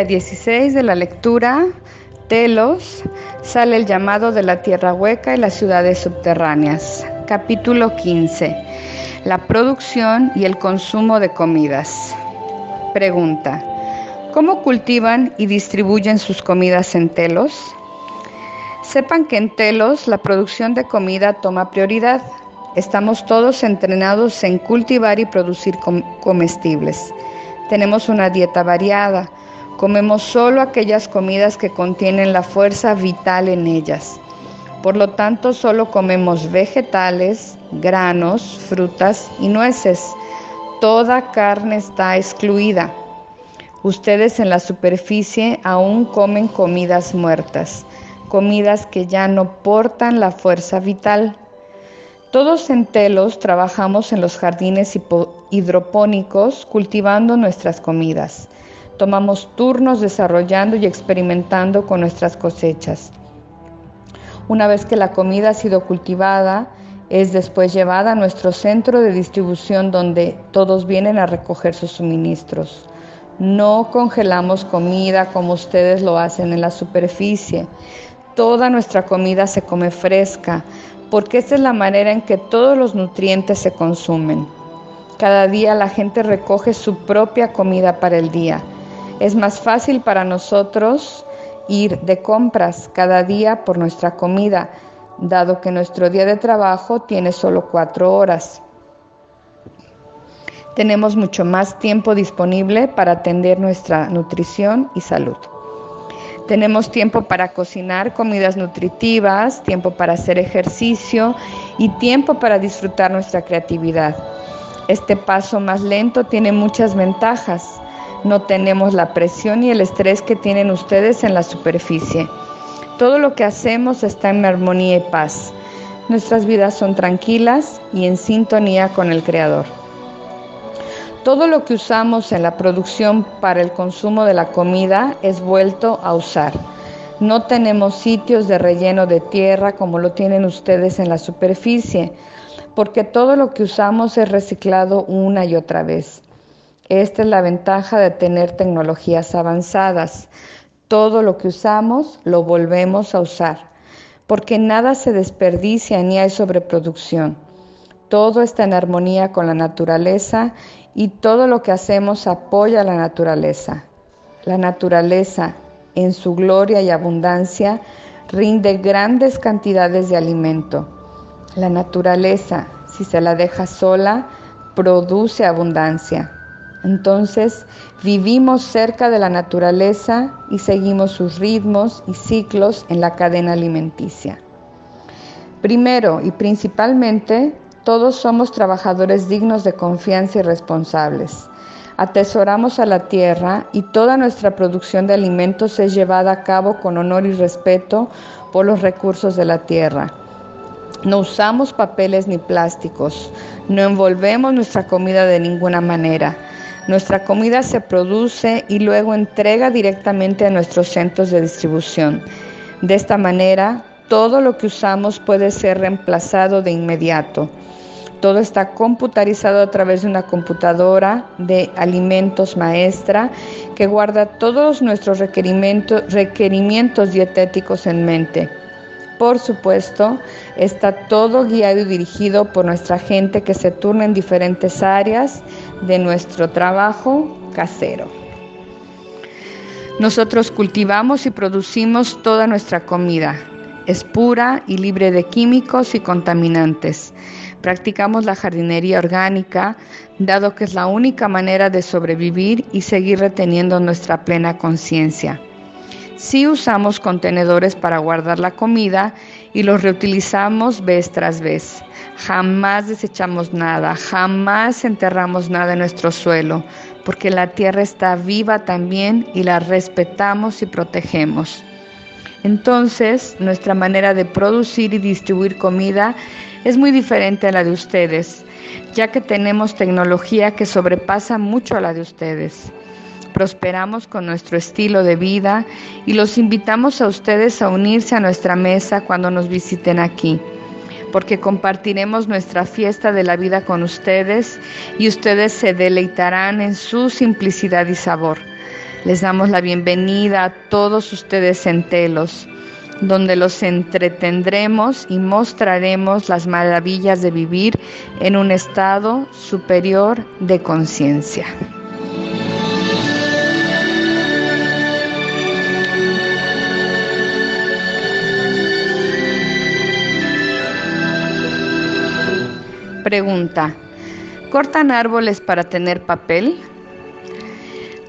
Día 16 de la lectura, Telos, sale el llamado de la tierra hueca y las ciudades subterráneas. Capítulo 15. La producción y el consumo de comidas. Pregunta. ¿Cómo cultivan y distribuyen sus comidas en Telos? Sepan que en Telos la producción de comida toma prioridad. Estamos todos entrenados en cultivar y producir comestibles. Tenemos una dieta variada. Comemos solo aquellas comidas que contienen la fuerza vital en ellas. Por lo tanto, solo comemos vegetales, granos, frutas y nueces. Toda carne está excluida. Ustedes en la superficie aún comen comidas muertas, comidas que ya no portan la fuerza vital. Todos en Telos trabajamos en los jardines hidropónicos cultivando nuestras comidas. Tomamos turnos desarrollando y experimentando con nuestras cosechas. Una vez que la comida ha sido cultivada, es después llevada a nuestro centro de distribución donde todos vienen a recoger sus suministros. No congelamos comida como ustedes lo hacen en la superficie. Toda nuestra comida se come fresca, porque esta es la manera en que todos los nutrientes se consumen. Cada día la gente recoge su propia comida para el día. Es más fácil para nosotros ir de compras cada día por nuestra comida, dado que nuestro día de trabajo tiene solo cuatro horas. Tenemos mucho más tiempo disponible para atender nuestra nutrición y salud. Tenemos tiempo para cocinar comidas nutritivas, tiempo para hacer ejercicio y tiempo para disfrutar nuestra creatividad. Este paso más lento tiene muchas ventajas. No tenemos la presión y el estrés que tienen ustedes en la superficie. Todo lo que hacemos está en armonía y paz. Nuestras vidas son tranquilas y en sintonía con el Creador. Todo lo que usamos en la producción para el consumo de la comida es vuelto a usar. No tenemos sitios de relleno de tierra como lo tienen ustedes en la superficie, porque todo lo que usamos es reciclado una y otra vez. Esta es la ventaja de tener tecnologías avanzadas. Todo lo que usamos lo volvemos a usar, porque nada se desperdicia ni hay sobreproducción. Todo está en armonía con la naturaleza y todo lo que hacemos apoya a la naturaleza. La naturaleza, en su gloria y abundancia, rinde grandes cantidades de alimento. La naturaleza, si se la deja sola, produce abundancia. Entonces vivimos cerca de la naturaleza y seguimos sus ritmos y ciclos en la cadena alimenticia. Primero y principalmente todos somos trabajadores dignos de confianza y responsables. Atesoramos a la tierra y toda nuestra producción de alimentos es llevada a cabo con honor y respeto por los recursos de la tierra. No usamos papeles ni plásticos, no envolvemos nuestra comida de ninguna manera. Nuestra comida se produce y luego entrega directamente a nuestros centros de distribución. De esta manera, todo lo que usamos puede ser reemplazado de inmediato. Todo está computarizado a través de una computadora de alimentos maestra que guarda todos nuestros requerimientos, requerimientos dietéticos en mente. Por supuesto, está todo guiado y dirigido por nuestra gente que se turna en diferentes áreas de nuestro trabajo casero. Nosotros cultivamos y producimos toda nuestra comida. Es pura y libre de químicos y contaminantes. Practicamos la jardinería orgánica, dado que es la única manera de sobrevivir y seguir reteniendo nuestra plena conciencia. Sí usamos contenedores para guardar la comida y los reutilizamos vez tras vez. Jamás desechamos nada, jamás enterramos nada en nuestro suelo, porque la tierra está viva también y la respetamos y protegemos. Entonces, nuestra manera de producir y distribuir comida es muy diferente a la de ustedes, ya que tenemos tecnología que sobrepasa mucho a la de ustedes. Prosperamos con nuestro estilo de vida y los invitamos a ustedes a unirse a nuestra mesa cuando nos visiten aquí, porque compartiremos nuestra fiesta de la vida con ustedes y ustedes se deleitarán en su simplicidad y sabor. Les damos la bienvenida a todos ustedes en Telos, donde los entretendremos y mostraremos las maravillas de vivir en un estado superior de conciencia. Pregunta, ¿cortan árboles para tener papel?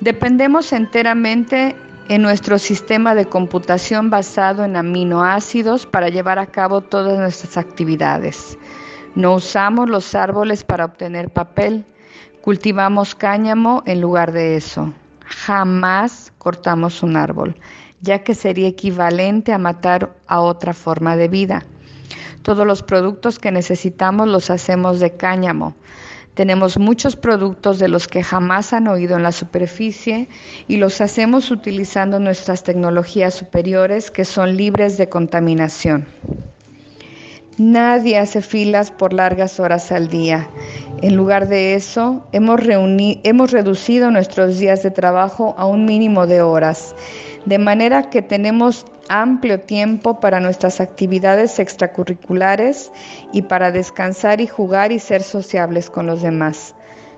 Dependemos enteramente en nuestro sistema de computación basado en aminoácidos para llevar a cabo todas nuestras actividades. No usamos los árboles para obtener papel, cultivamos cáñamo en lugar de eso. Jamás cortamos un árbol, ya que sería equivalente a matar a otra forma de vida. Todos los productos que necesitamos los hacemos de cáñamo. Tenemos muchos productos de los que jamás han oído en la superficie y los hacemos utilizando nuestras tecnologías superiores que son libres de contaminación. Nadie hace filas por largas horas al día. En lugar de eso, hemos, hemos reducido nuestros días de trabajo a un mínimo de horas, de manera que tenemos amplio tiempo para nuestras actividades extracurriculares y para descansar y jugar y ser sociables con los demás.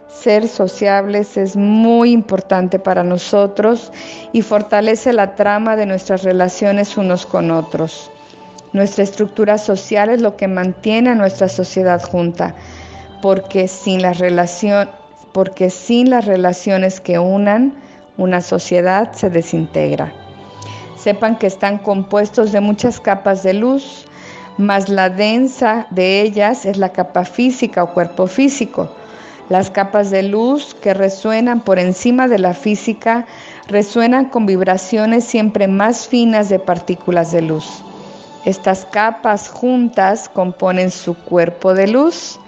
Ser sociables es muy importante para nosotros y fortalece la trama de nuestras relaciones unos con otros. Nuestra estructura social es lo que mantiene a nuestra sociedad junta, porque sin las, porque sin las relaciones que unan, una sociedad se desintegra. Sepan que están compuestos de muchas capas de luz, más la densa de ellas es la capa física o cuerpo físico. Las capas de luz que resuenan por encima de la física resuenan con vibraciones siempre más finas de partículas de luz. Estas capas juntas componen su cuerpo de luz.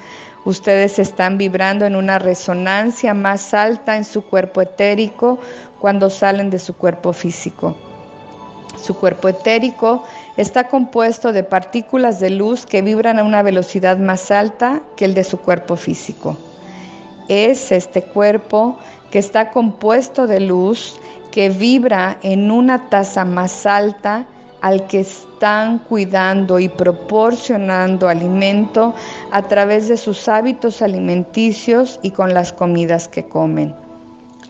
Ustedes están vibrando en una resonancia más alta en su cuerpo etérico cuando salen de su cuerpo físico. Su cuerpo etérico está compuesto de partículas de luz que vibran a una velocidad más alta que el de su cuerpo físico. Es este cuerpo que está compuesto de luz que vibra en una tasa más alta al que están cuidando y proporcionando alimento a través de sus hábitos alimenticios y con las comidas que comen.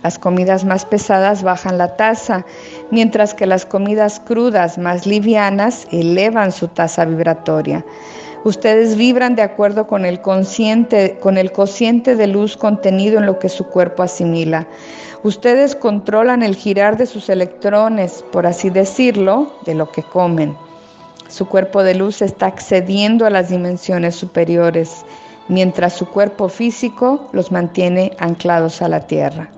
Las comidas más pesadas bajan la tasa, mientras que las comidas crudas más livianas elevan su tasa vibratoria. Ustedes vibran de acuerdo con el, consciente, con el cociente de luz contenido en lo que su cuerpo asimila. Ustedes controlan el girar de sus electrones, por así decirlo, de lo que comen. Su cuerpo de luz está accediendo a las dimensiones superiores, mientras su cuerpo físico los mantiene anclados a la tierra.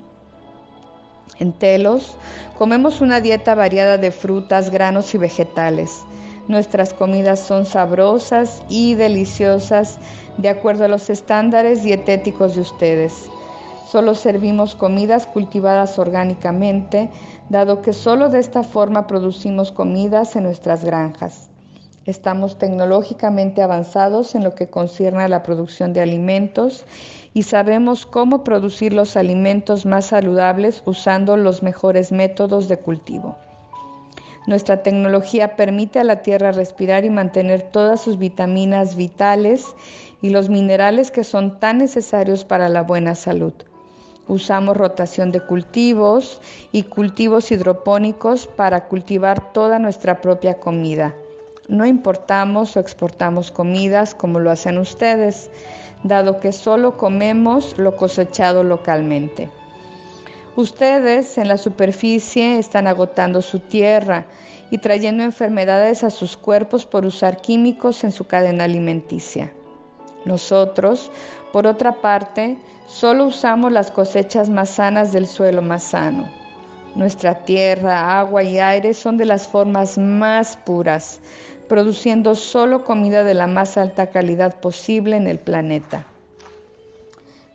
En Telos comemos una dieta variada de frutas, granos y vegetales. Nuestras comidas son sabrosas y deliciosas de acuerdo a los estándares dietéticos de ustedes. Solo servimos comidas cultivadas orgánicamente, dado que solo de esta forma producimos comidas en nuestras granjas. Estamos tecnológicamente avanzados en lo que concierne a la producción de alimentos y sabemos cómo producir los alimentos más saludables usando los mejores métodos de cultivo. Nuestra tecnología permite a la tierra respirar y mantener todas sus vitaminas vitales y los minerales que son tan necesarios para la buena salud. Usamos rotación de cultivos y cultivos hidropónicos para cultivar toda nuestra propia comida. No importamos o exportamos comidas como lo hacen ustedes, dado que solo comemos lo cosechado localmente. Ustedes en la superficie están agotando su tierra y trayendo enfermedades a sus cuerpos por usar químicos en su cadena alimenticia. Nosotros, por otra parte, solo usamos las cosechas más sanas del suelo más sano. Nuestra tierra, agua y aire son de las formas más puras, produciendo solo comida de la más alta calidad posible en el planeta.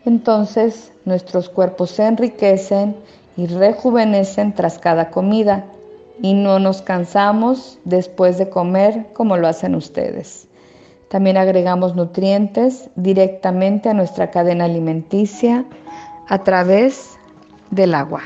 Entonces nuestros cuerpos se enriquecen y rejuvenecen tras cada comida y no nos cansamos después de comer como lo hacen ustedes. También agregamos nutrientes directamente a nuestra cadena alimenticia a través del agua.